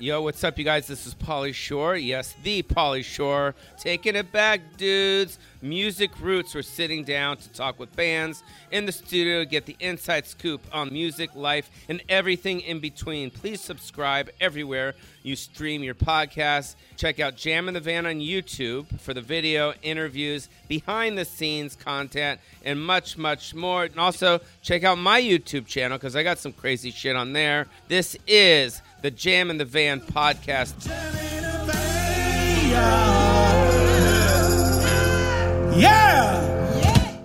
Yo, what's up, you guys? This is Pauly Shore. Yes, the Pauly Shore. Taking it back, dudes. Music Roots. We're sitting down to talk with bands in the studio, get the inside scoop on music, life, and everything in between. Please subscribe everywhere you stream your podcast. Check out Jam in the Van on YouTube for the video, interviews, behind the scenes content, and much, much more. And also, check out my YouTube channel because I got some crazy shit on there. This is the Jam in the Van podcast. Yeah.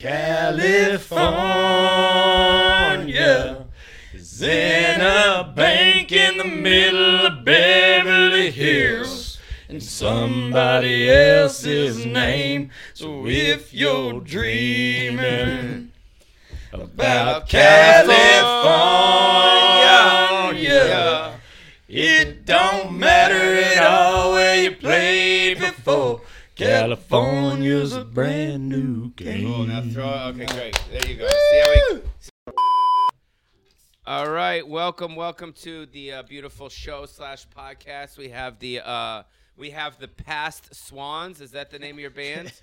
California is in a bank in the middle of Beverly Hills. And somebody else's name. So if you're dreaming about California, it don't matter at all where you played before. California's a brand new game. Cool, now throw, Okay, great. There you go. See how we. All right, welcome, welcome to the uh, beautiful show slash podcast. We have the uh, we have the past Swans. Is that the name of your band?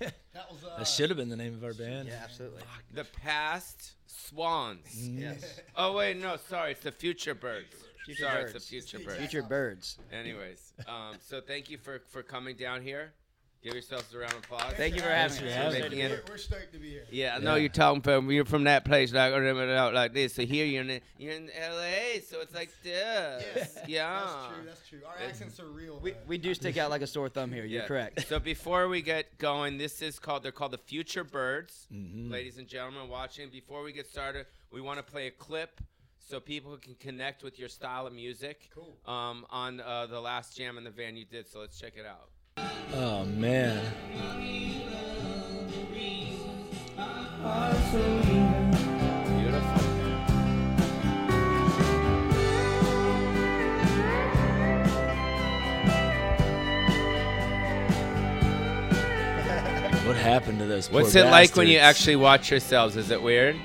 That should have been the name of our band. Yeah, absolutely. the past Swans. Yes. Oh wait, no, sorry, it's the Future Birds. Future sorry, Birds. it's the Future Birds. Future birds. Anyways, um, so thank you for for coming down here. Give yourselves a round of applause. Thank you for having for us. having making it- We're stoked to be here. Yeah, I know Yeah. you're talking from you're from that place like out like this. So here you're in you're in L.A. So it's like this. Yes, Yeah. That's true. That's true. Our accents are real. We, we do stick out like a sore thumb here. You're Yeah. correct. So before we get going, this is called they're called the Future Birds, Mhm. ladies and gentlemen watching. Before we get started, we want to play a clip so people can connect with your style of music. Cool. Um, on uh, the last jam in the van you did. So let's check it out. Oh man. Beautiful. What happened to those? What's poor it like when you bastards? actually watch yourselves? Is it weird?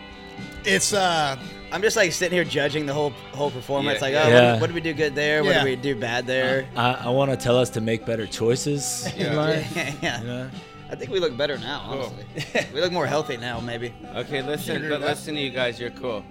It's uh, I'm just like sitting here judging the whole whole performance. Yeah, like, oh, Yeah. what, what did we do good there? What Yeah. did we do bad there? Uh, I, I want to tell us to make better choices Yeah. in life. yeah. You know? I think we look better now. Cool. Honestly, we look more healthy now. Maybe. Okay, listen, but listen to you guys. You're cool.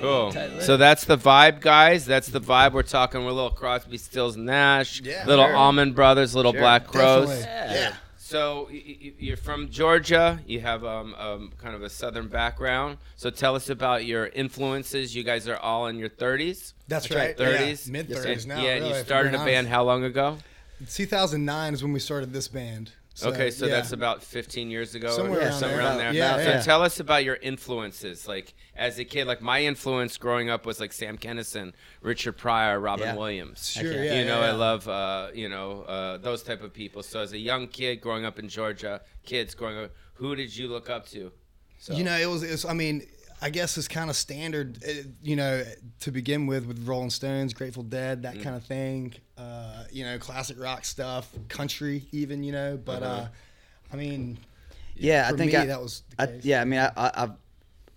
Cool. So that's the vibe, guys. That's the vibe. We're talking. We're little Crosby, Stills, Nash, Yeah, little sure. Allman Brothers, little Sure. Black Crowes. definitely. Yeah. So you're from Georgia. You have um, um, kind of a southern background. So tell us about your influences. You guys are all in your 30s. That's, right. right. 30s. Mid And- 30s now. Yeah, and really, you started a band how long ago? 2009 is when we started this band. So, okay, so yeah. that's about 15 years ago. Somewhere or around somewhere there. around there. Yeah, so yeah. tell us about your influences. Like as a kid, like my influence growing up was like Sam Kinison, Richard Pryor, Robin Yeah. Williams. Sure, Okay. yeah. you know, yeah, I love uh, you know uh, those type of people. So as a young kid growing up in Georgia, kids growing up, who did you look up to? So, You know, it was. It was I mean, I guess it's kind of standard. uh, You know, to begin with, with Rolling Stones, Grateful Dead, Mm. that kind of thing. Uh, you know, classic rock stuff, country, even. You know, but Uh-huh. uh, I mean, Yeah, I think me, I, that was. The I, yeah, I mean, I, I've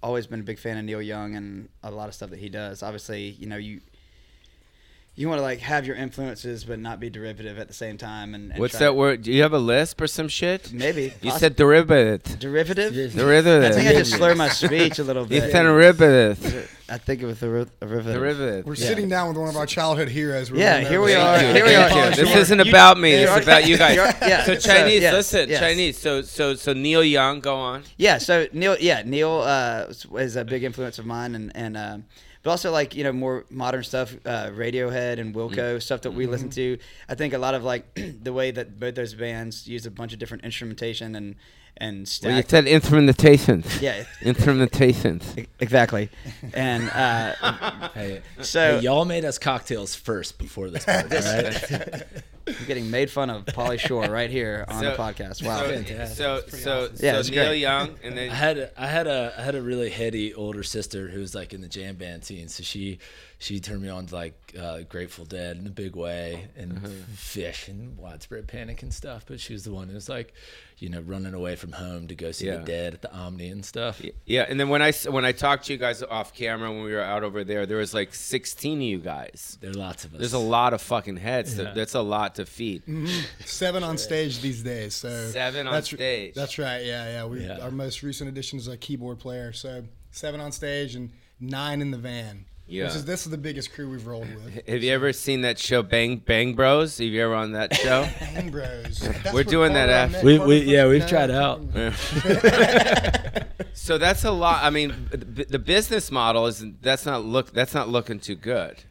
always been a big fan of Neil Young and a lot of stuff that he does. Obviously, you know, you you want to like have your influences, but not be derivative at the same time. And, and what's try- that word? Do you have a lisp or some shit? Maybe You Poss- said derivative. derivative. Derivative. I think I just slur my speech a little bit. said derivative. I think it was the derivative. Derivative. We're Yeah. sitting down with one of our childhood heroes. We're Yeah, here we are. Here we are. you. This isn't about me. you This is about you guys. yeah, So so, Chinese, yes, listen, yes. Chinese. So so so Neil Young, go on. Yeah, so Neil, yeah, Neil uh, was- is a big influence of mine, and and um, but also like you know more modern stuff, uh, Radiohead and Wilco stuff that we listen to. I think a lot of like the way that both those bands use a bunch of different instrumentation and and Well, you said instrumentations. yeah, Instrumentations. exactly, and uh, Hey, So- hey, y'all made us cocktails first before this part, all right? I'm getting made fun of Pauly Shore right here on the podcast. Wow. So Fantastic. so so, Yeah, so it's Neil great. Young, and I then had a, I had a I had a really heady older sister who was like in the jam band scene, so she she turned me on to like uh, Grateful Dead in a big way and Uh-huh. Phish and Widespread Panic and stuff. But she was the one who was like, you know, running away from home to go see Yeah. the dead at the Omni and stuff. Yeah, and then when I when I talked to you guys off camera when we were out over there, there was like 16 of you guys. There are lots of us. There's a lot of fucking heads. That- Yeah. That's a lot to feed. Mm-hmm. Seven on stage these days. So Seven on that's, stage. That's right. Yeah, yeah. We Yeah. our most recent addition is a keyboard player. So seven on stage and nine in the van. Yeah. This is this is the biggest crew we've rolled with. Have you ever seen that show Bang Bang Bros? Have you ever on that show? Bang Bros. That's We're doing that after- We- we- yeah, we've no, tried out. so that's a lot. I mean, the, the business model is that's not look that's not looking too good.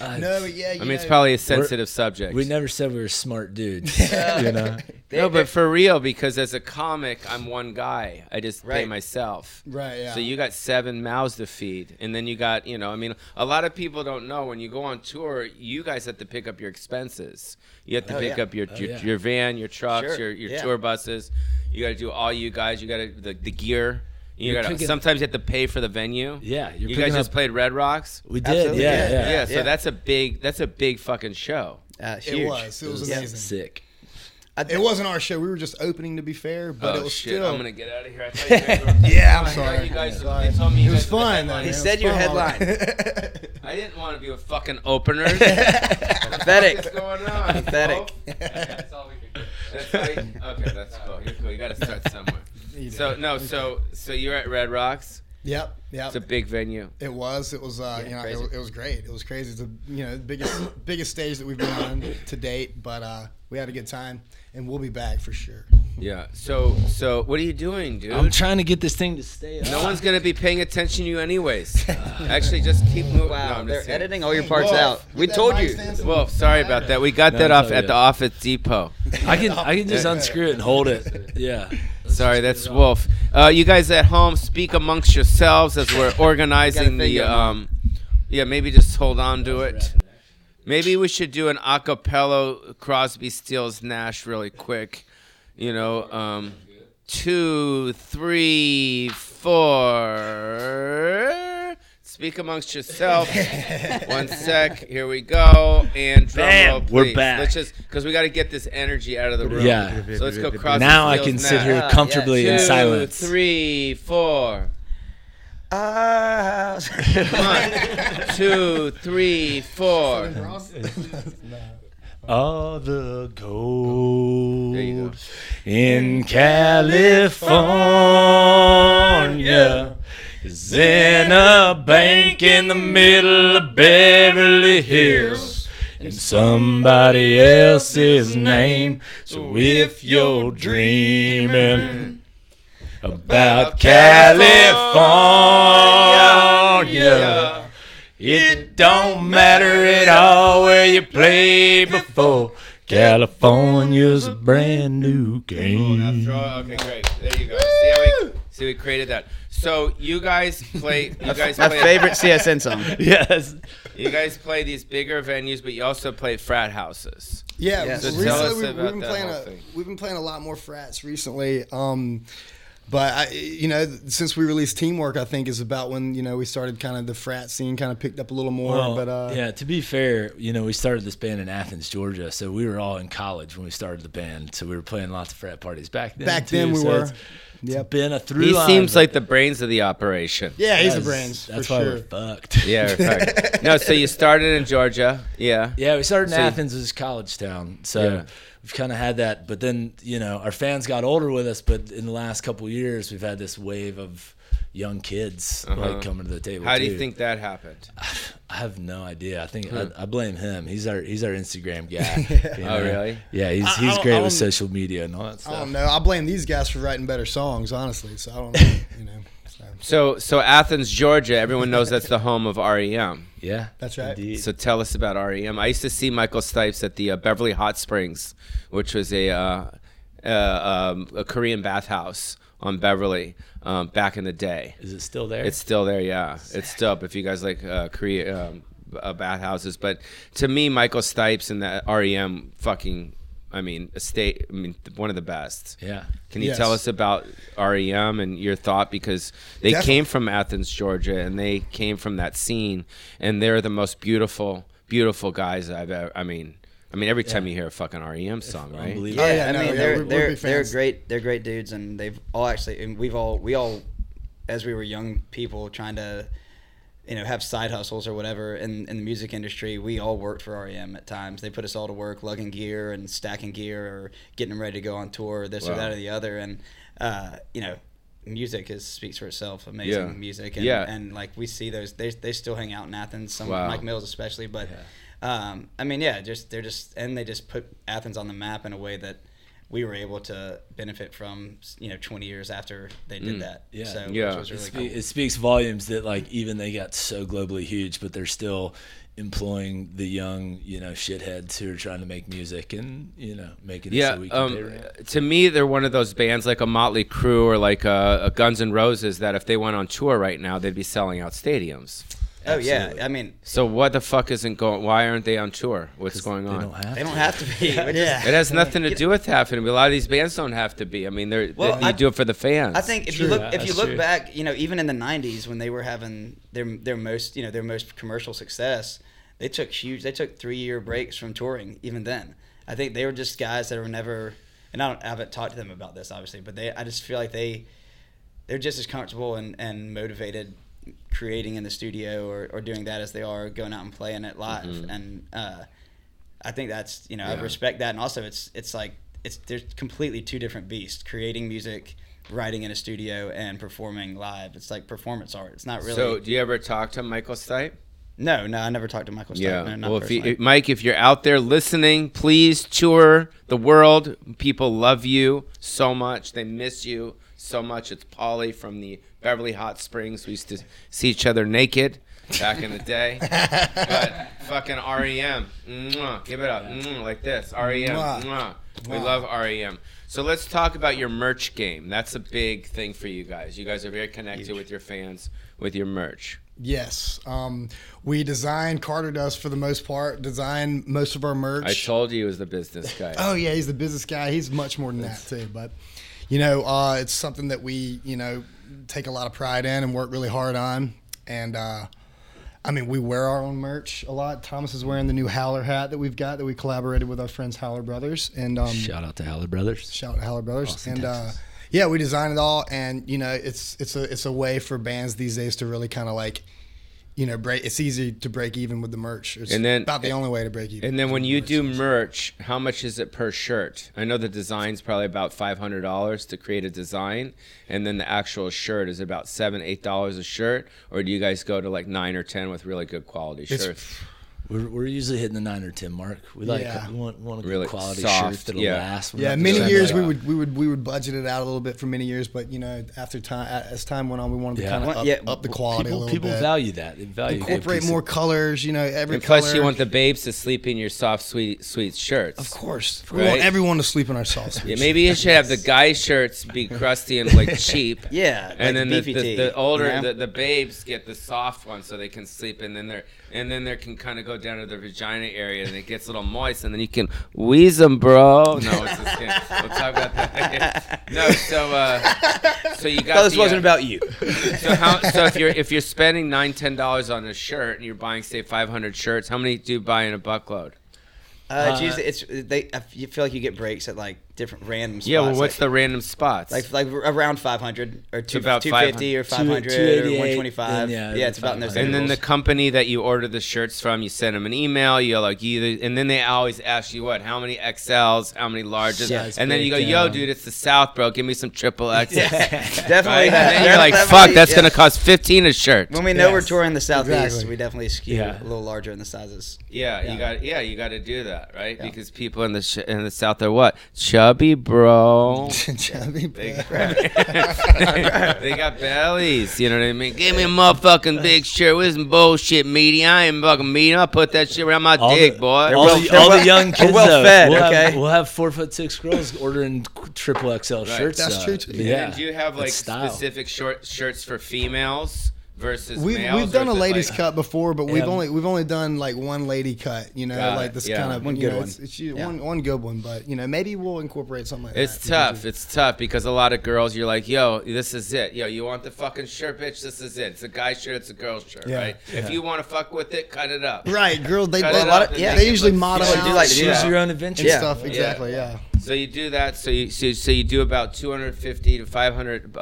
Uh, No, yeah. I mean, it's probably a sensitive subject. We never said we were smart dudes. you know. no, but for real, because as a comic, I'm one guy. I just pay myself. Right. Yeah. So you got seven mouths to feed, and then you got, you know, I mean, a lot of people don't know when you go on tour, you guys have to pick up your expenses. You have to Oh, pick yeah. up your Oh, your, yeah. your van, your trucks, Sure, your your yeah. tour buses. You got to do all you guys. You got to the, the gear. You You're got to picking- sometimes you have to pay for the venue. Yeah, you're guys picking just up- played Red Rocks. We did. Yeah, yeah. yeah. Yeah, so that's a big that's a big fucking show. Uh, it huge. was. It was Yeah. amazing. Sick. I It wasn't our show. We were just opening, to be fair, but oh it was shit! still. I'm gonna get out of here. I thought you guys were, Yeah, I'm sorry. You guys, Sorry. they told me you It was guys were fun. though, man. It said your fun while- I didn't want to be a fucking opener. Pathetic. What's going on? Pathetic. Wolf? That's all we can do. That's how you- okay, that's cool. You're cool. You got to start somewhere. You So did. no, so so you're at Red Rocks. Yep. Yep. It's a big venue. It was. It was. Uh, Yeah, you know, it, it was great. It was crazy. It's the you know biggest biggest stage that we've been on to date. But uh, we had a good time, and we'll be back for sure. Yeah. So so what are you doing, dude? I'm trying to get this thing to stay up. no one's gonna be paying attention to you anyways. Actually, just keep moving. Wow, No, they're just kidding. editing all your parts Wolf, out. We told you. Well, sorry about that. We got No, that it's off all at good. the Office Depot. I can I can just unscrew it and hold it. Yeah. Sorry, that's Wolf. Uh, you guys at home, speak amongst yourselves as we're organizing the. figure 'em out. Um, yeah, maybe just hold on to it. Maybe we should do an acapella Crosby, Stills, Nash really quick. You know, um, two, three, four. Speak amongst yourself. One sec. Here we go. And drum Bam, roll, we're back. Let's just because we got to get this energy out of the room. Yeah. So let's go Crosby, Now I can sit Nash. here comfortably yeah. in Two, silence. three, four. Uh, One, two, three, four. All the gold go. in California is in a bank in the middle of Beverly Hills. In somebody else's name. So if you're dreaming about California, it don't matter at all where you played before. California's a brand new game. Okay, great. There you go. See see we created that. So you guys play. You guys my play. favorite CSN song. Yes. You guys play these bigger venues, but you also play frat houses. Yeah, Yeah. So recently tell us we, about have been that playing a thing. we've been playing a lot more frats recently. Um, but I, you know, since we released Teamwork, I think is about when you know we started kind of the frat scene kind of picked up a little more. Well, but uh, yeah, to be fair, you know, we started this band in Athens, Georgia, so we were all in college when we started the band. So we were playing lots of frat parties back then. back too, then we so were. It's, it's Yep. been a through He line, seems like the brains of the operation. Yeah, he's the brains That's for why sure. we're fucked. Yeah. in fact. no. So you started in Georgia. Yeah. Yeah, we started in So Athens as college town. So Yeah. we've kind of had that. But then, you know, our fans got older with us. But in the last couple of years, we've had this wave of young kids Uh-huh. like coming to the table. How do you think that happened? I have no idea. I think I, I blame him. He's our he's our Instagram guy. you Oh, really? Yeah, he's I- he's I- great with social media and all that stuff. I don't know. I blame these guys for writing better songs, honestly. So I don't know. you know, so, So so Athens, Georgia. Everyone knows that's the home of REM. Yeah, That's right. Indeed. So tell us about REM. I used to see Michael Stipes at the uh, Beverly Hot Springs, which was a uh, uh, um, a Korean bathhouse on Beverly um, back in the day. Is it still there? It's still there, yeah. It's still up if you guys like uh, Korea um, uh, bathhouses. But to me, Michael Stipes and that REM fucking, I mean, a state. I mean, one of the best. yeah. Can you Yes. tell us about REM and your thought because they Definitely. came from Athens, Georgia, and they came from that scene, and they're the most beautiful, beautiful guys I've ever. I mean, I mean, every time you hear a fucking REM song, right? Yeah, Oh, yeah, I no, mean yeah, they're we're- we're they're they're great they're great dudes and they've all actually and we've all we all as we were young people trying to you know have side hustles or whatever in, in the music industry we all worked for REM at times. They put us all to work lugging gear and stacking gear or getting them ready to go on tour or this or that or the other. And uh, you know music is speaks for itself. Amazing Yeah. music. And, Yeah. and like we see those they, they still hang out in Athens some Wow. Mike Mills especially but um, I mean yeah just they're just and they just put Athens on the map in a way that we were able to benefit from you know 20 years after they did that Yeah. so Yeah. which was It, spe- cool it speaks volumes that like even they got so globally huge, but they're still employing the young, you know, shitheads who are trying to make music and you know making it Yeah, so we can pay um, rent. to me, they're one of those bands like a Motley Crue or like a, a Guns N' Roses that if they went on tour right now, they'd be selling out stadiums. Oh yeah I mean So what the fuck isn't going? Why aren't they on tour? What's going They on? don't have. they to. don't have to be which is- It has nothing to do with having to be. A lot of these bands don't have to be. I mean, they're Well, they, you I- do it for the fans. I think if True. you look Yeah, if you look true. back, you know, even in the '90s when they were having their their most you know their most commercial success, they took huge. They took three year breaks from touring. Even then, I think they were just guys that were never. And I, don't, I haven't talked to them about this obviously, but they I just feel like they they're just as comfortable and, and motivated creating in the studio or, or doing that as they are going out and playing it live. And uh, I think that's you know I respect that, and also it's it's like it's there's completely two different beasts: creating music, writing in a studio, and performing live. It's like performance art. It's not really. So, do you ever talk to Michael Stipe? no, no, I never talked to Michael. Stipe, Yeah. no, well, if you. Mike, if you're out there listening, please tour the world. People love you so much. They miss you so much. It's Pauly from the Beverly Hot Springs. We used to see each other naked back in the day. but fucking REM. Mwah, give it up. Mwah, like this. REM. Mwah. Mwah. We love REM. So let's talk about your merch game. That's a big thing for you guys. You guys are very connected with your fans with your merch. Yes. Um, we design, Carter does for the most part, design most of our merch. I told you he was the business guy. Oh yeah, he's the business guy. He's much more than that too. But you know, uh, it's something that we you know take a lot of pride in and work really hard on. And uh, I mean, we wear our own merch a lot. Thomas is wearing the new Howler hat that we've got that we collaborated with our friends Howler Brothers. And um, Shout out to Howler Brothers. Shout out to Howler Brothers. Austin, and uh, yeah, we design it all, and you know, it's it's a it's a way for bands these days to really kind of like, you know, break. It's easy to break even with the merch. It's And then- about the only way to break even. And then when you do merch, how much is it per shirt? I know the design's probably about five hundred dollars to create a design, and then the actual shirt is about seven, eight dollars a shirt. Or do you guys go to like nine or ten with really good quality It's- shirts? We're, we're usually hitting the nine or ten mark. We like Yeah. we want, want a good Really quality soft, shirt that'll yeah. last. We're yeah, many years we would we would we would budget it out a little bit for many years, but you know, after time as time went on, we wanted to Yeah. kind of up, yeah, up the quality a people little people bit. value that. They value Incorporate more of- colors, you know, every And plus, color. you want the babes to sleep in your soft, sweet, sweet shirts. of course, we want everyone to sleep in our sauce. Yeah, maybe you should have the guy shirts be crusty and like cheap. yeah, like and then the, the, the older you the, the babes get the soft ones so they can sleep and then they're and then they can kind of go down to their vagina area and it gets a little moist and then you can wheeze them bro no it's just kidding. we'll talk about that no so uh so you got No, this the, wasn't uh, about you. so how so if you're if you're spending nine ten dollars on a shirt and you're buying say 500 shirts how many do you buy in a buckload Uh, it's Uh, usually it's they. I f- you feel like you get breaks at like different random spots. yeah well what's like, the random spots like like around 500 or two, about 250 or 500 or 125. then, Yeah, yeah, it's about in those. 500. And then the company that you order the shirts from, you send them an email. You like either, and then they always ask you what, how many XLs, how many larges, Size and then you go, "Yo, dude, it's the South, bro. Give me some triple XL." definitely. Right? And then you're like, "Fuck, that's yeah. gonna cost 15 a shirt." When we know we're touring the southeast, exactly. we definitely skew Yeah. a little larger in the sizes. Yeah, you got, yeah, you got to do that, right? Yeah. Because people in the sh- in the South are what chubby, bro. Chubby They, bad. they got bellies, you know what I mean? Give me a motherfucking big shirt with some bullshit meaty. I ain't fucking meaty. I'll put that shit around my All dick, the- boy. All, well- the, they're all well- the young they're kids, well though, fed, we'll, okay? have, we'll have four foot six girls ordering triple XL shirts. That's uh, true, too. Yeah, And do you have like specific short shirts for females versus We've, males? we've done a is ladies like- cut before, but we've Yeah. only we've only done like one lady cut. You know, like this yeah. kind of One good know, one. It's, it's Yeah. one one good one, but you know maybe we'll incorporate something. Like It's that. tough. It's tough because a lot of girls, you're like, yo, this is it. Yo, you want the fucking shirt, bitch? This is it. It's a guy shirt. It's a girl shirt, Yeah. right? If you want to fuck with it, cut it up. Right, girls. They, Cut they, a lot of- yeah, they usually model cute. People do like to do Choose that. your own adventure. and Yeah. stuff. Yeah. Exactly. Yeah. So you do that. So you so, so you do about 250 to 500 uh,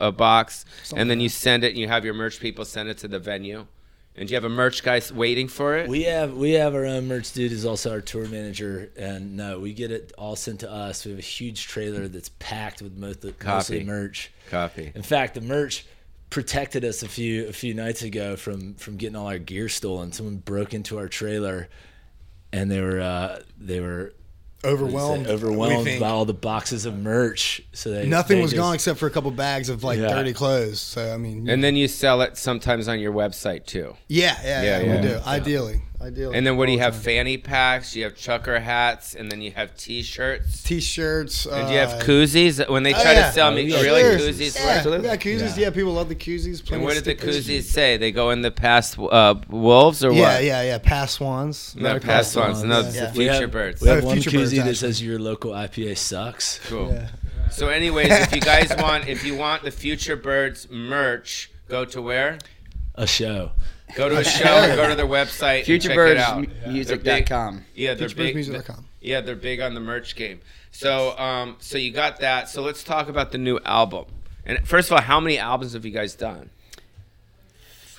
a, a box, and then you send it. and You have your merch people send it to the venue, and you have a merch guy waiting for it. We have we have our own merch dude who's also our tour manager, and no, we get it all sent to us. We have a huge trailer that's packed with most of, mostly merch. Copy. In fact, the merch protected us a few a few nights ago from from getting all our gear stolen. Someone broke into our trailer, and they were uh, they were Overwhelmed. overwhelmed by all the boxes of merch. So they Nothing they was just- gone except for a couple bags of like Yeah. dirty clothes. So I mean, And then you sell it sometimes on your website too. yeah, yeah, Yeah, yeah, yeah. we do. Ideally, ideally. And then what do you have? time. Fanny packs. You have chucker hats, and then you have T-shirts. T-shirts. And do you have uh, koozies? When they oh, try yeah. to sell Oh, me yeah. really Cheers. koozies. Yeah, Absolutely. we got koozies. Yeah. Yeah. people love the koozies. And plenty what did the stickers. koozies say? They go in the past uh, wolves or Yeah, what? yeah, yeah. Yeah. Past swans. No, Not past swans. ones. No, it's yeah. the We future have, birds. we have Oh, one Future Birds, koozie that says your local IPA sucks. Cool. Yeah. So, anyways, if you guys want, if you want the Future Birds merch, go to where? A show. Go to a show. go to their website. and check it. FutureBirdsMusic.com. Yeah, they're big. Yeah, they're big on the merch game. So, um, so you got that. So let's talk about the new album. And first of all, how many albums have you guys done?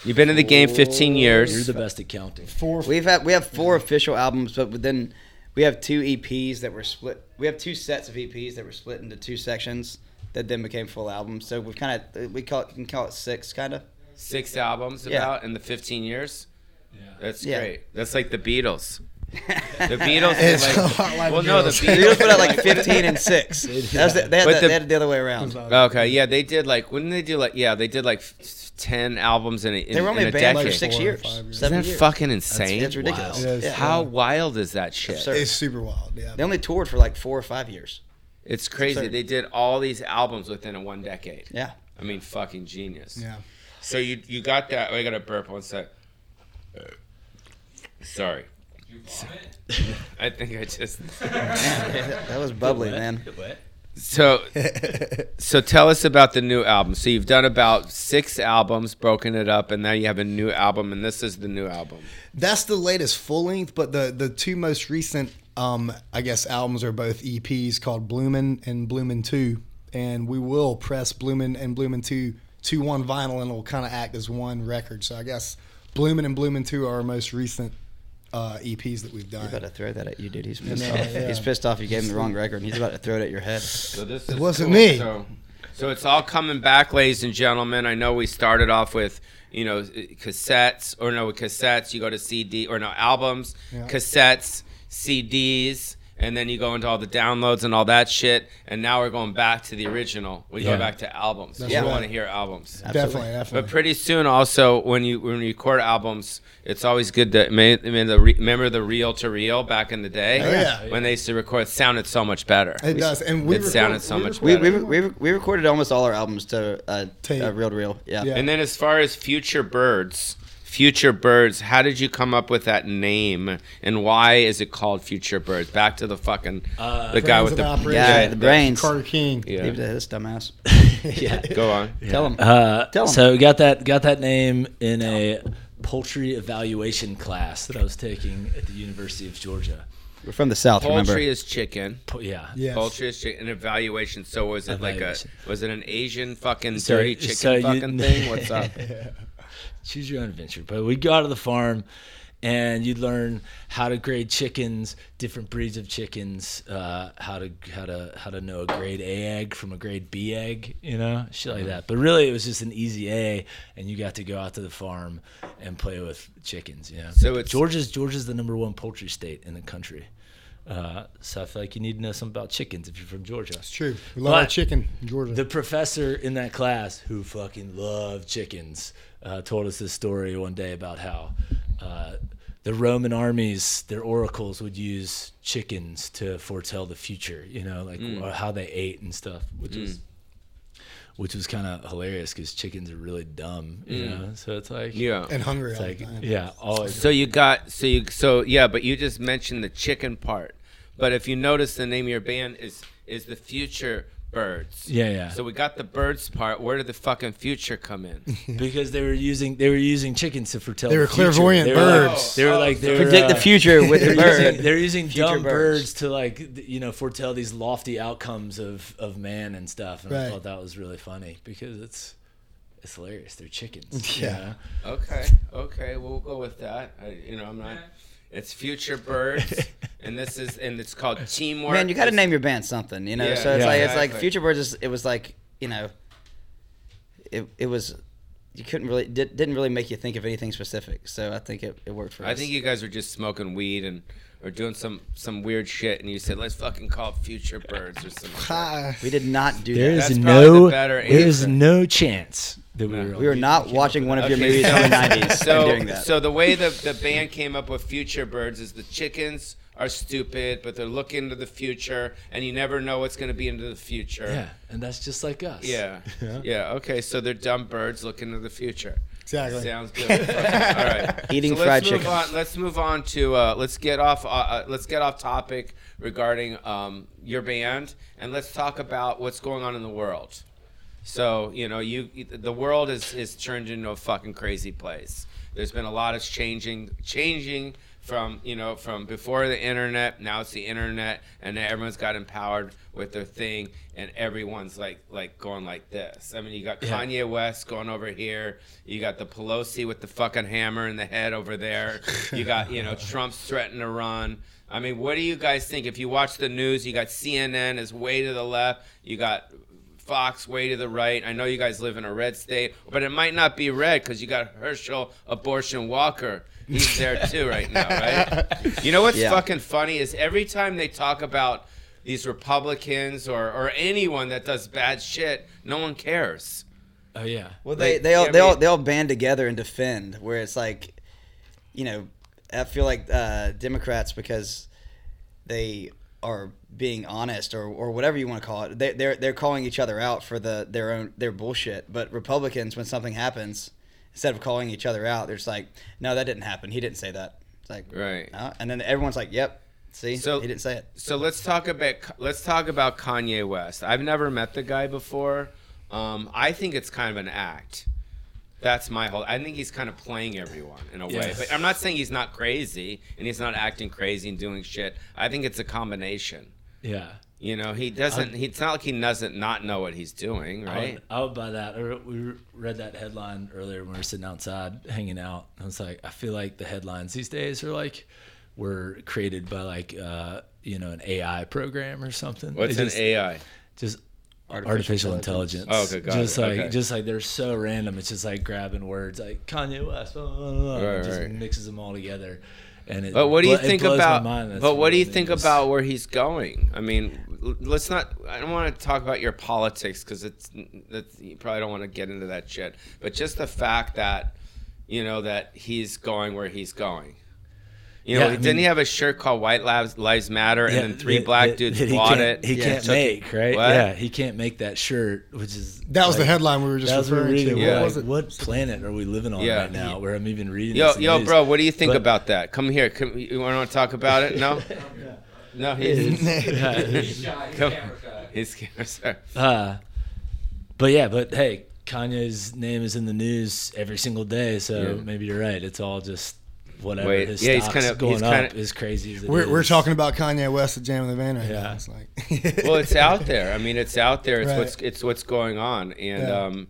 You've been in the game 15 years. You're the best at counting. Four. We've had we have four official albums, but then we have two EPs that were split. We have two sets of EPs that were split into two sections that then became full albums. So we've kind of we call it can call it six kind of. Six albums Yeah. about in the 15 years. Yeah. That's Yeah. great. That's like the Beatles. The Beatles. It's is a like, lot like well, no, the Beatles. Put out like fifteen and six. That was the, they, had the, the- they had it the other way around. Okay, yeah, they did like. Wouldn't they do like? Yeah, they did like ten albums in a, in, They were only in a a band decade. for six years, five years. Isn't that years. fucking insane? That's ridiculous. It is. Yeah. How wild is that shit? Absurd. It's super wild. Yeah. They only toured for like four or five years. It's crazy. absurd. They did all these albums within a one decade. Yeah. I mean, fucking genius. Yeah. So you you got that? Oh, I got to burp one sec. Sorry. I think I just. that was bubbly, man. So, so tell us about the new album. So you've done about six albums, broken it up, and now you have a new album, and this is the new album. That's the latest full length, but the the two most recent, um, I guess, albums are both EPs called Bloomin' and Bloomin' Two, and we will press Bloomin' and Bloomin' Two to one vinyl, and it'll kind of act as one record. So I guess Bloomin' and Bloomin' Two are our most recent uh, EPs that we've done. He's about to throw that at you, dude. He's pissed Yeah, off. yeah. He's pissed off. You gave him the wrong record, and he's about to throw it at your head. So this It is wasn't cool. me. So, so it's all coming back, ladies and gentlemen. I know we started off with you know cassettes, or no cassettes. You go to CD or no albums, Yeah. cassettes, CDs, and then you go into all the downloads and all that shit. And now we're going back to the original. We Yeah. go back to albums. That's we right. want to hear albums. definitely, definitely. But pretty soon, also when you when you record albums, it's always good to ma- I the remember the reel to reel back in the day. Oh, yeah. when they used to record, it sounded so much better. it does, and we it record- sounded so we much record- We, we, we, we recorded almost all our albums to uh, Tape. uh, reel to reel. Yeah. Yeah. And then as far as Future Birds, Future Birds, how did you come up with that name and why is it called Future Birds? Back to the fucking Uh, the guy with the Operation. Yeah, the brains. Carter King. Yeah. Leave it to this dumbass. yeah. Go on. Tell him. Uh, Tell 'em. so got that got that name in a poultry evaluation class that I was taking at the University of Georgia. We're from the south. Poultry remember? is chicken. Po- yeah. Yes. Poultry is chicken. An evaluation. So was it Evaluation. like a was it an Asian fucking So- dirty chicken so you- fucking thing? What's up? Choose your own adventure. But we'd go out to the farm and you'd learn how to grade chickens, different breeds of chickens, uh, how to how to how to know a grade A egg from a grade B egg, you know, shit like that. But really, it was just an easy A, and you got to go out to the farm and play with chickens. You know, So it's- Georgia's Georgia's the number one poultry state in the country. Uh, so I feel like you need to know something about chickens if you're from Georgia. It's true. We love our chicken in Georgia. The professor in that class, who fucking loved chickens, uh, told us this story one day about how uh, the Roman armies, their oracles, would use chickens to foretell the future. You know, like Mm. or how they ate and stuff, which was which was kind of hilarious because chickens are really dumb, you know. So it's like Yeah. and hungry it's all like the time. yeah, always. So you got so you so yeah, but you just mentioned the chicken part. But if you notice, the name of your band is is the Future Birds. Yeah, yeah. So we got the birds part. Where did the fucking future come in? because they were using they were using chickens to foretell. They were future. clairvoyant They were like- birds. they were like they were, Predict the uh, future with the They're bird. they're using Future dumb birds. birds. to like you know foretell these lofty outcomes of of man and stuff. And I thought that was really funny because it's it's hilarious. They're chickens. you Yeah. know? Okay, okay, we'll go with that. I, you know, I'm not. It's Future Birds, and this is and it's called Teamwork. Man, you got to name your band something, you know. Yeah, so it's yeah, like it's like. Future Birds. Is, it was like you know, it it was you couldn't really did, didn't really make you think of anything specific. So I think it, it worked for us. I think you guys were just smoking weed and or doing some some weird shit, and you said, "Let's fucking call it Future Birds" or something. We did not do There that. is That's no the better there is answer. no chance that we No. were We were not watching one of your Okay, movies so- from the '90s So, doing that. so the way the the band came up with Future Birds is the chickens are stupid, but they're looking into the future, and you never know what's going to be into the future. Yeah, and that's just like us. Yeah. Yeah. Yeah. Okay. So they're dumb birds looking to the future. Exactly. Sounds good. All right. Eating so fried let's move chicken. On, let's move on to uh, let's get off uh, uh, let's get off topic regarding um, your band and let's talk about what's going on in the world. So you know, you the world is is turned into a fucking crazy place. There's been a lot of changing changing from you know from before the internet. Now it's the internet, and everyone's got empowered with their thing, and everyone's like like going like this. I mean, you got Yeah. Kanye West going over here. You got the Pelosi with the fucking hammer in the head over there. You got you know Trump's threatening to run. I mean, what do you guys think? If you watch the news, you got CNN is way to the left. You got Fox way to the right. I know you guys live in a red state, but it might not be red because you got Herschel Abortion Walker. He's there too right now, right? You know what's Yeah. fucking funny is every time they talk about these Republicans or, or anyone that does bad shit, no one cares. Oh yeah. Well, they Like, they all they all they all band together and defend. Where it's like, you know, I feel like uh, Democrats because they are being honest or, or whatever you want to call it. They, they're they're calling each other out for the their own their bullshit. But Republicans, when something happens, instead of calling each other out, they're just like, no, that didn't happen. He didn't say that. It's like, Right. "No." and then everyone's like, yep, see, So- he didn't say it. So let's talk about let's talk about Kanye West. I've never met the guy before. Um, I think it's kind of an act. That's my whole. I think he's kind of playing everyone in a way. Yes. But I'm not saying he's not crazy and he's not acting crazy and doing shit. I think it's a combination. Yeah. You know, he doesn't. He, it's not like he doesn't not know what he's doing, I right? would, I would buy that. Or we read that headline earlier when we were sitting outside hanging out. I was like, I feel like the headlines these days are like were created by like uh, you know an AI program or something. What's They an just, AI? Just Artificial artificial, intelligence. intelligence. Oh, okay, got just it, like okay. just like they're so random. It's just like grabbing words like Kanye West, blah, blah, blah, blah, Right, just right. mixes them all together. And it, But what do you it think about? But what do you think just- about where he's going? I mean, let's not. I don't want to talk about your politics because it's that's, you probably don't want to get into that shit. But just the fact that you know that he's going where he's going. You know, Yeah, I didn't he mean- have a shirt called "White Lives Lives Matter" and then three that- black that- dudes that he bought can't- it? He Yeah, can't took make right. What? Yeah, he can't make that shirt, which is That was the headline we were just that was what referring we're to. Yeah. What What, was it? what planet are we living on Yeah. right now? Where I'm even reading. Yo, this in yo, news? bro, what do you think But- about that? Come here. Come, you want to talk about it? No. No, he's, come, he's sorry. Uh, but yeah, but hey, Kanye's name is in the news every single day, so Yeah. maybe you're right. It's all just whatever. Wait, His yeah, he's kinda- going he's up kinda- as crazy as it We're, we're talking about Kanye West at Jam in the Van right Yeah. now. It's like, well, it's out there. I mean, it's out there. It's Right. what's it's what's going on, and Yeah. um,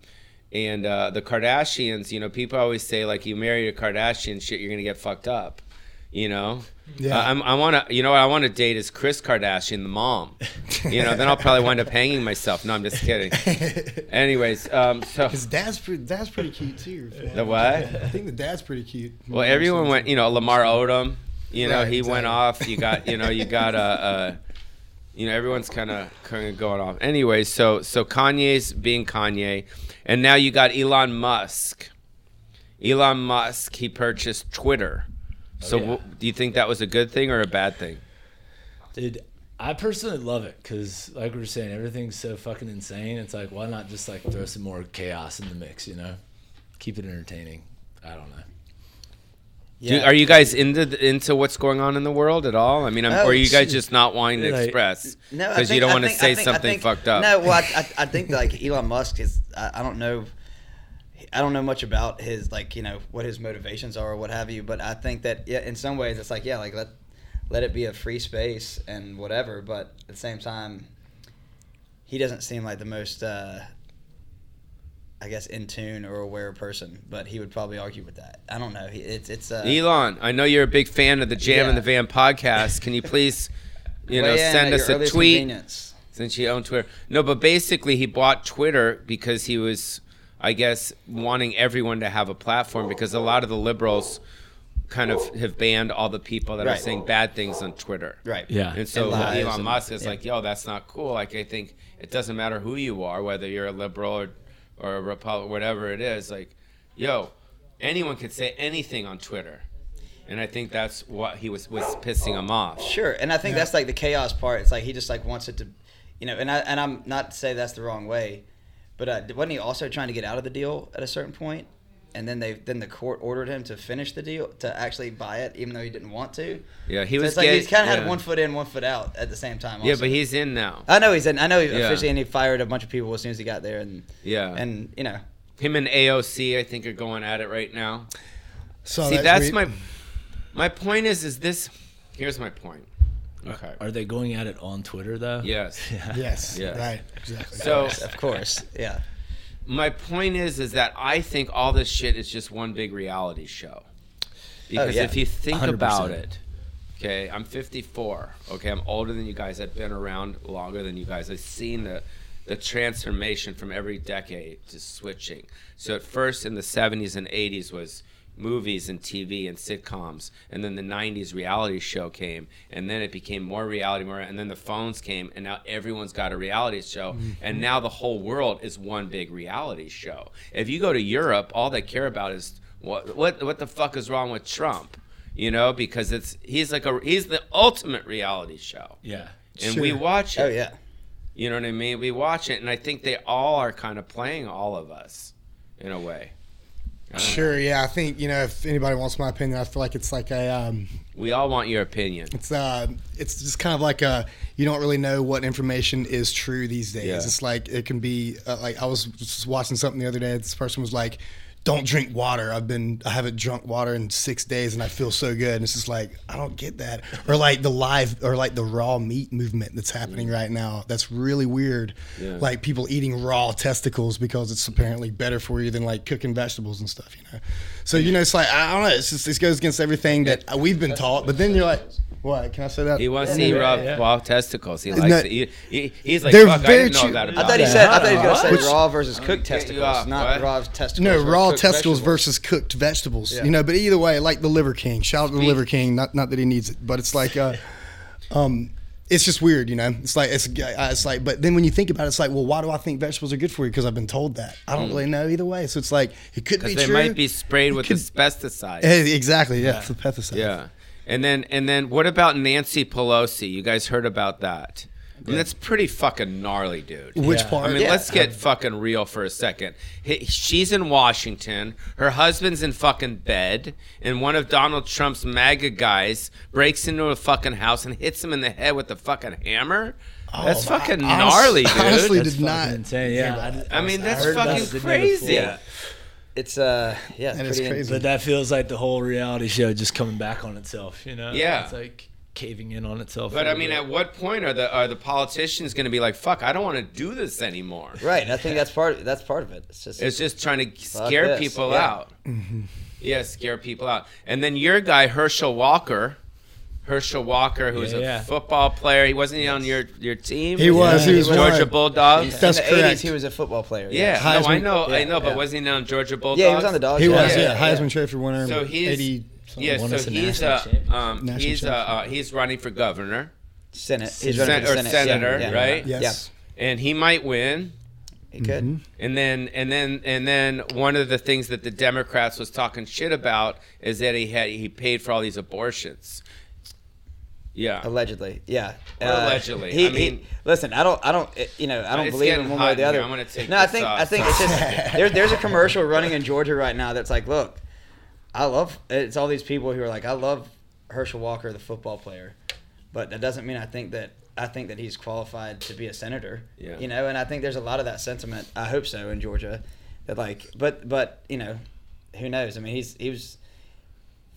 and uh, the Kardashians. You know, people always say like, you marry a Kardashian, shit, you're gonna get fucked up. You know. Yeah. Uh, I'm, I want to. You know what I want to date is Kris Kardashian, the mom. You know, then I'll probably wind up hanging myself. No, I'm just kidding. Anyways, um, so His dad's pretty, dad's pretty cute too. the what? I think the dad's pretty cute. Well, everyone went. You know, Lamar Odom. You know, Right, he went off. You got. You know, you got a. Uh, you know, everyone's kind of kind of going off. Anyway, so so Kanye's being Kanye, and now you got Elon Musk. Elon Musk, he purchased Twitter. So, yeah. wh- do you think that was a good thing or a bad thing? Dude, I personally love it because, like we were saying, everything's so fucking insane. It's like, why not just like throw some more chaos in the mix? You know, keep it entertaining. I don't know. Do, are you guys into into what's going on in the world at all? I mean, I'm, Oh, or are you guys just not wanting to Like- express No, because you don't want to say think- something think- fucked up? No, well, I, I, I think like Elon Musk is. I, I don't know. I don't know much about his like you know what his motivations are or what have you, but I think that yeah, in some ways it's like yeah, like let let it be a free space and whatever, but at the same time, he doesn't seem like the most. Uh, I guess in tune or aware person, but he would probably argue with that. I don't know. He, it's it's uh, Elon, I know you're a big fan of the Jam in Yeah. the Van podcast. Can you please, you know, in send us a tweet since you own Twitter? No, but basically he bought Twitter because he was, I guess, wanting everyone to have a platform because a lot of the liberals kind of have banned all the people that are saying bad things on Twitter. Right. Yeah. And so And Elon and- Musk is yeah. like, yo, that's not cool. Like, I think it doesn't matter who you are, whether you're a liberal or, or a Republican, whatever it is. Like, yo, anyone can say anything on Twitter. And I think that's what he was, was pissing him off. Sure, and I think that's like the chaos part. It's like he just like wants it to, you know. And I and I'm not to say that's the wrong way, but uh, wasn't he also trying to get out of the deal at a certain point? And then they then the court ordered him to finish the deal to actually buy it, even though he didn't want to. Yeah, he So was it's like getting- he's kind of yeah. had one foot in, one foot out at the same time. Yeah, but he's in now. I know he's in. I know he Yeah. officially, and he fired a bunch of people as soon as he got there, and Yeah. and you know, Him and AOC, I think, are going at it right now. So See, that's weird. my my point. Is is this? Here's my point. Okay. Are they going at it on Twitter though? Yes. Yes. Yes. Right. Exactly. So of course, yeah. my point is, is that I think all this shit is just one big reality show. Because oh, yeah. if you think 100%. about it, okay, I'm 54. Okay, I'm older than you guys. I've been around longer than you guys. I've seen the the transformation from every decade to switching. So at first in the 70s and 80s was movies and TV and sitcoms, and then the 90s reality show came, and then it became more reality, more, and then the phones came, and now everyone's got a reality show, mm-hmm. and now the whole world is one big reality show. If you go to Europe, all they care about is what what what the fuck is wrong with Trump, you know, because it's he's like a he's the ultimate reality show, Yeah. and we watch it. Oh yeah. You know what I mean? We watch it, and I think they all are kind of playing all of us in a way. Sure. Yeah. I think you know if anybody wants my opinion, I feel like it's like a um, We all want your opinion. it's uh, it's just kind of like a you don't really know what information is true these days. Yeah. It's like it can be uh, like I was just watching something the other day. This person was like, "Don't drink water. I've been I haven't drunk water in six days and I feel so good." And it's just like I don't get that. Or like the live or like the raw meat movement that's happening right now. That's really weird. Yeah. Like people eating raw testicles because it's apparently better for you than like cooking vegetables and stuff. You know. So you know it's like I don't know. It's just this goes against everything that we've been taught. But then you're like, what? Can I say that? He wants to eat Yeah, raw, yeah. raw testicles. He No, likes to eat. He, he's like, they're fuck, I didn't know that about I thought he him." said. I thought he was gonna say Which- raw versus cooked get testicles, off, not what? raw testicles. No, raw testicles vegetables. versus cooked vegetables. Yeah. You know, but either way, like the Liver King. Shout out to the Liver King. Not not that he needs it, but it's like, uh, um, it's just weird. You know, it's like it's uh, it's like. But then when you think about it, it's like, well, why do I think vegetables are good for you? Because I've been told that. I don't really know either way. So it's like it could be they true. might be sprayed with could- exactly. Yeah, it's the pesticide. Yeah. And then and then what about Nancy Pelosi? You guys heard about that? I mean, that's pretty fucking gnarly, dude. Which Yeah. part? I mean, Yeah. let's get fucking real for a second. He, she's in Washington. Her husband's in fucking bed, and one of Donald Trump's MAGA guys breaks into a fucking house and hits him in the head with a fucking hammer. that's Oh, fucking I honest- gnarly, dude. honestly That's did not. fucking insane. Yeah. I mean, that's heard about fucking it, didn't crazy. before. Yeah. It's uh yeah, That is pretty crazy. But that feels like the whole reality show just coming back on itself. You know? Yeah. It's like caving in on itself. But I mean, bit. at what point are the are the politicians going to be like, "Fuck, I don't want to do this anymore"? Right, I think that's part. That's part of it. It's just. It's just trying to scare this, people yeah. out. Yeah, scare people out. And then your guy Herschel Walker, Herschel Walker, who was Yeah, a football player. He wasn't he on your your team. He was. Yeah, he was Georgia one. Bulldogs. That's in the correct. 80s, he was a football player. Yeah, no, I Heisman- know, I yeah, know, but wasn't he on Georgia Bulldogs? Yeah, he was on the Dogs. He yeah. was. Yeah, Yeah. Heisman Trophy winner. So he's 80 yeah, so us a he's national uh, um, he's uh, uh, he's running for governor Senate. He's Sen- running for or Senate. senator, yeah, yeah. right? Yes. and he might win. He could. Mm-hmm. And then and then and then one of the things that the Democrats was talking shit about is that he had he paid for all these abortions. Yeah. Allegedly, yeah. Or allegedly. He, I mean- he, listen, I don't, I don't, it- you know, I don't It's believe getting in one way or in the other. here. I'm gonna take no, I this think, I think it's just there, there's a commercial running in Georgia right now that's like, look, I love. It's all these people who are like, I love Herschel Walker, the football player, but that doesn't mean I think that I think that he's qualified to be a senator. Yeah. You know, and I think there's a lot of that sentiment. I hope so in Georgia, that like, but but you know, who knows? I mean, he's he was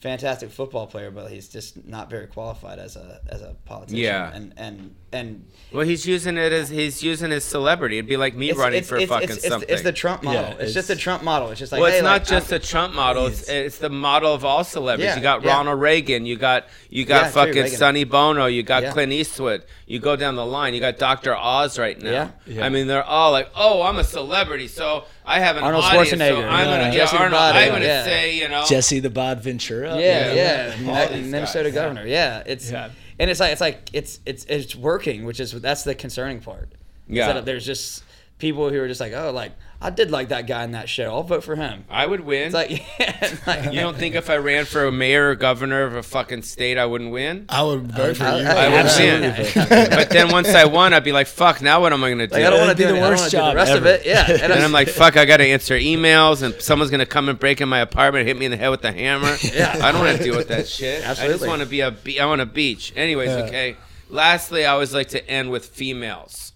fantastic football player, but he's just not very qualified as a as a politician. Yeah. And and and Well, he's using it as he's using his celebrity. It'd be like me running for fucking it's, something. It's the Trump model. Yeah, it's, just the Trump model. It's just like well, it's hey, not like, just I'm- the Trump model. It's, it's the model of all celebrities. Yeah, you got yeah. Ronald Reagan. You got you got Yeah, true, fucking Reagan. Sonny Bono. You got Yeah. Clint Eastwood. You go down the line. You got Dr. Oz right now. Yeah. Yeah. I mean, they're all like, "Oh, I'm a celebrity, so I have an Arnold audience. So Schwarzenegger. I'm Yeah. gonna, yeah, Jesse Arnold, Biden, I'm gonna yeah. say, you know, Jesse the Bod Ventura. Yeah, Yeah. yeah, All Minnesota guys, governor. Yeah, it's Yeah. and it's like it's like it's it's it's working, which is that's the concerning part. Yeah. that there's just people who are just like, oh, like I did like that guy in that show. I'll vote for him. I would win. It's like, yeah, like you don't think if I ran for a mayor or governor of a fucking state, I wouldn't win? I would vote for you. I- I would Absolutely. win. but then once I won, I'd be like, "Fuck! Now what am I gonna do?" Like, I don't want to do be the the, worst don't wanna do job the rest of it. Yeah, And I'm like, fuck, I gotta answer emails, and someone's gonna come and break in my apartment, hit me in the head with a hammer. Yeah. I don't want to deal with that shit. Absolutely. I just want to be a, be- I want a beach. Anyways, Yeah. okay. Lastly, I always like to end with females.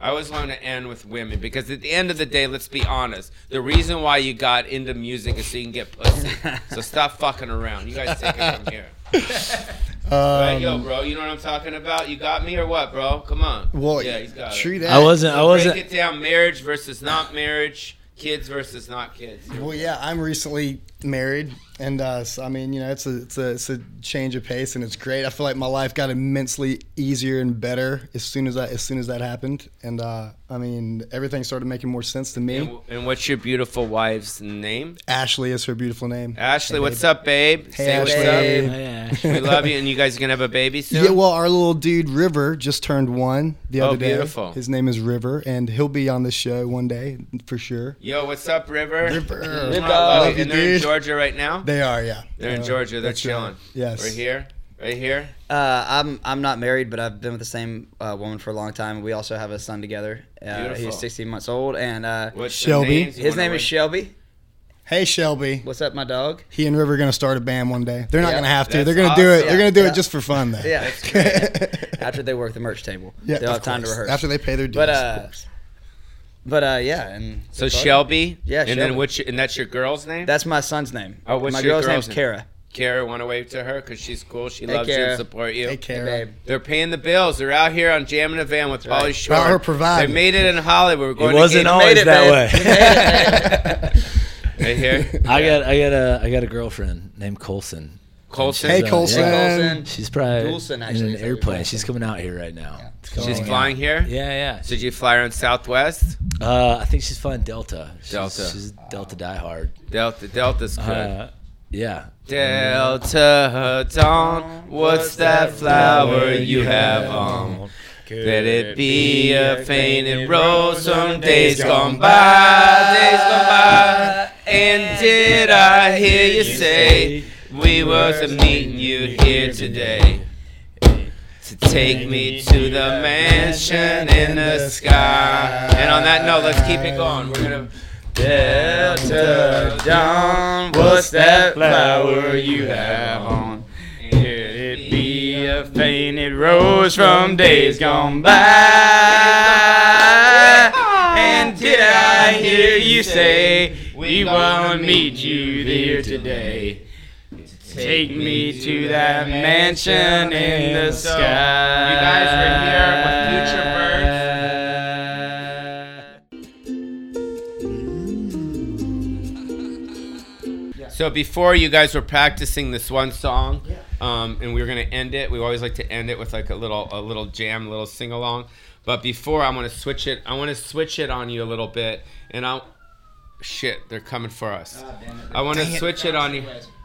I always want to end with women because at the end of the day, let's be honest. The reason why you got into music is so you can get pussy. so stop fucking around. You guys take it from here. right, Um, yo, bro. You know what I'm talking about? You got me or what, bro? Come on. well, yeah, he's got it. true that. I wasn't. I wasn't. Break it down: marriage versus not marriage, kids versus not kids. Well, yeah, I'm recently married, and uh, so, I mean, you know, it's a it's a it's a change of pace, and it's great. I feel like my life got immensely easier and better as soon as I as soon as that happened, and uh, I mean, everything started making more sense to me. And, and what's your beautiful wife's name? Ashley is her beautiful name. Ashley. Hey, what's babe. up, babe? Hey, Say what's up. Yeah. We love you, and you guys are gonna have a baby soon. Yeah, well, our little dude River just turned one the Oh, other day. beautiful. His name is River, and he'll be on the show one day for sure. Yo, what's up, River? River. Mwah, River. love Love you. you, And dude. Georgia right now. They are, yeah. They're in Uh, Georgia. They're that's right. chilling. Yes. Right here. Right here. Uh, I'm I'm not married, but I've been with the same uh, woman for a long time. We also have a son together. Uh, Beautiful. he's 16 months old, and uh, What's Shelby. The names his name is? Shelby. Hey, Shelby. What's up, my dog? He and River are gonna start a band one day. They're not Yeah. gonna have to. That's They're gonna do it. awesome. They're gonna do Yeah. it just for fun, though. Yeah. That's great. After they work the merch table, Yeah, they'll of have time to course. rehearse. After they pay their dues. But, uh, course. But uh, yeah, and So. Shelby. Yeah, And then Shelby. what's your, and that's your girl's name? That's my son's name. Oh, what's my your girl's, girl's name's name? Kara. Kara. Want to wave to her because she's cool. She Hey, loves you and support you. Hey, Hey, Kara. babe. They're paying the bills. They're out here on Jam in the Van with Pauly right. Shore. About her providing. They made it in Hollywood. We're going It wasn't to always it, that babe. way. right here. I got I got a I got a girlfriend named Colson. Colson. Hey, uh, Colson. yeah. Colson. She's probably Coulson, in an is how you airplane. She's coming out here right now. Cool. She's Yeah. flying here. Yeah, yeah. Did you fly her on Southwest? Uh, I think she's flying Delta. She's, Delta. She's Delta diehard. Delta. Delta's good. Uh, yeah. Delta Dawn, what's that flower you have on? Could it be a fainted rose from days gone by, days gone by? And did I hear you say we a meeting you here today? To take me to the mansion in the sky. And on that note, let's keep it going. We're gonna Delta Dawn, what's that flower you have on? Could it be a fainted rose from days gone by? And did I hear you say we wanna meet you there today? Take me to that mansion in the sky. You guys were here with Future Birds. So before you guys were practicing this one song, um, and we were gonna end it. We always like to end it with like a little a little jam, a little sing along. But before I want to switch it, I want to switch it on you a little bit, and I, shit, they're coming for us. I want to switch it on you.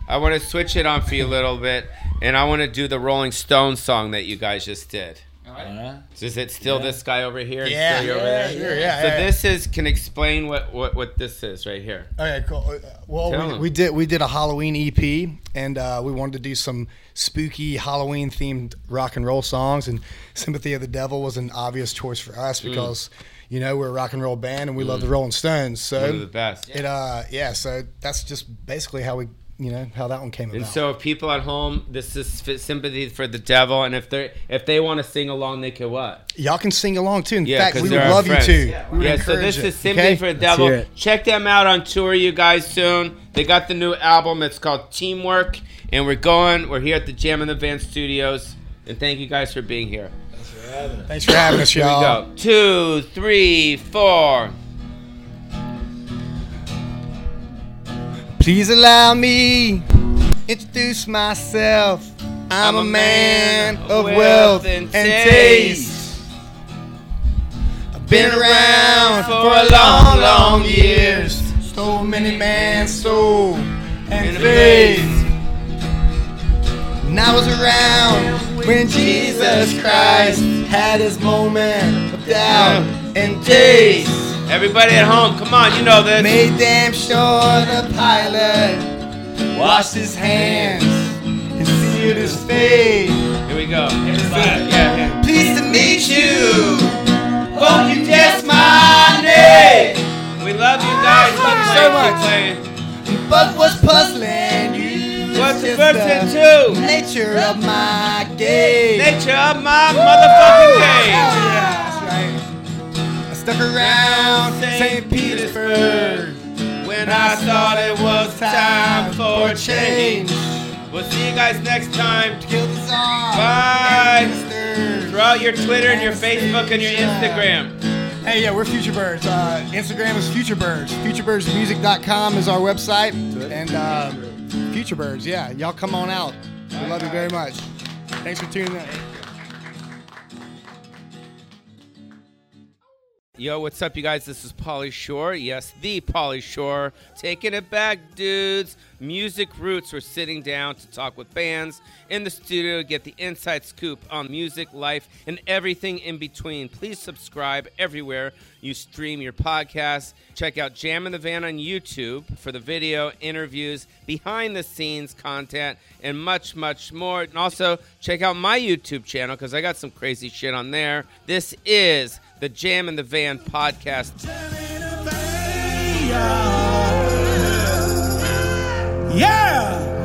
I want to switch it on for you a little bit, and I want to do the Rolling Stones song that you guys just did. Alright. Is it still this guy over here? It's Yeah. still you over Yeah, there? sure, yeah, So yeah. this is can explain what, what what this is right here. Okay, cool. Uh, Well, Tell we, 'em. we did we did a Halloween EP, and uh, we wanted to do some spooky Halloween themed rock and roll songs. And "Sympathy of the Devil" was an obvious choice for us Mm. because you know we're a rock and roll band and we love the Rolling Stones. One of the best. it uh yeah, so that's just basically how we you know how that one came And so, if people at home, this is f- sympathy for the devil, and if they if they want to sing along, they can what? Y'all can sing along too. In Yeah, fact, 'cause we would love friends. you to. Yeah, Yeah, so this it, is sympathy okay? for the devil. Check them out on tour, you guys. Soon they got the new album. It's called Teamwork, and we're going. We're here at the Jam in the Van Studios, and thank you guys for being here. Thanks for having us, Here we y'all. go. Two, three, four. Please allow me introduce myself. I'm, a man of wealth and taste. I've been around for a long, long years. Stole many man's soul and faith. And I was around when Jesus Christ had his moment of doubt and taste. Everybody at home, come on, you know this. Made damn sure the pilot washed his hands and sealed his fate. Here we go. Everybody, yeah, yeah. Pleased to meet you. Hope you guess my name. We love you guys. Love you so much. But what's puzzling you? What's the verse two? Nature of my game. Nature of my motherfucking game. Yeah, thought it was time for change. We'll see you guys next time. Kill the Tsar. Bye. Throw out your Twitter and your Facebook and your Instagram. Hey, yeah, we're Futurebirds. Uh, Instagram is Futurebirds. FutureBirdsMusic.com is our website. And uh, Futurebirds, yeah, y'all come on out. We love you very much. Thanks for tuning in. Yo, what's up, you guys? This is Pauly Shore. Yes, the Pauly Shore. Taking it back, dudes. Music Roots. We're sitting down to talk with bands in the studio, get the inside scoop on music, life, and everything in between. Please subscribe everywhere you stream your podcast. Check out Jam in the Van on YouTube for the video, interviews, behind the scenes content, and much, much more. And also, check out my YouTube channel because I got some crazy shit on there. This is the Jam in the Van podcast. Yeah.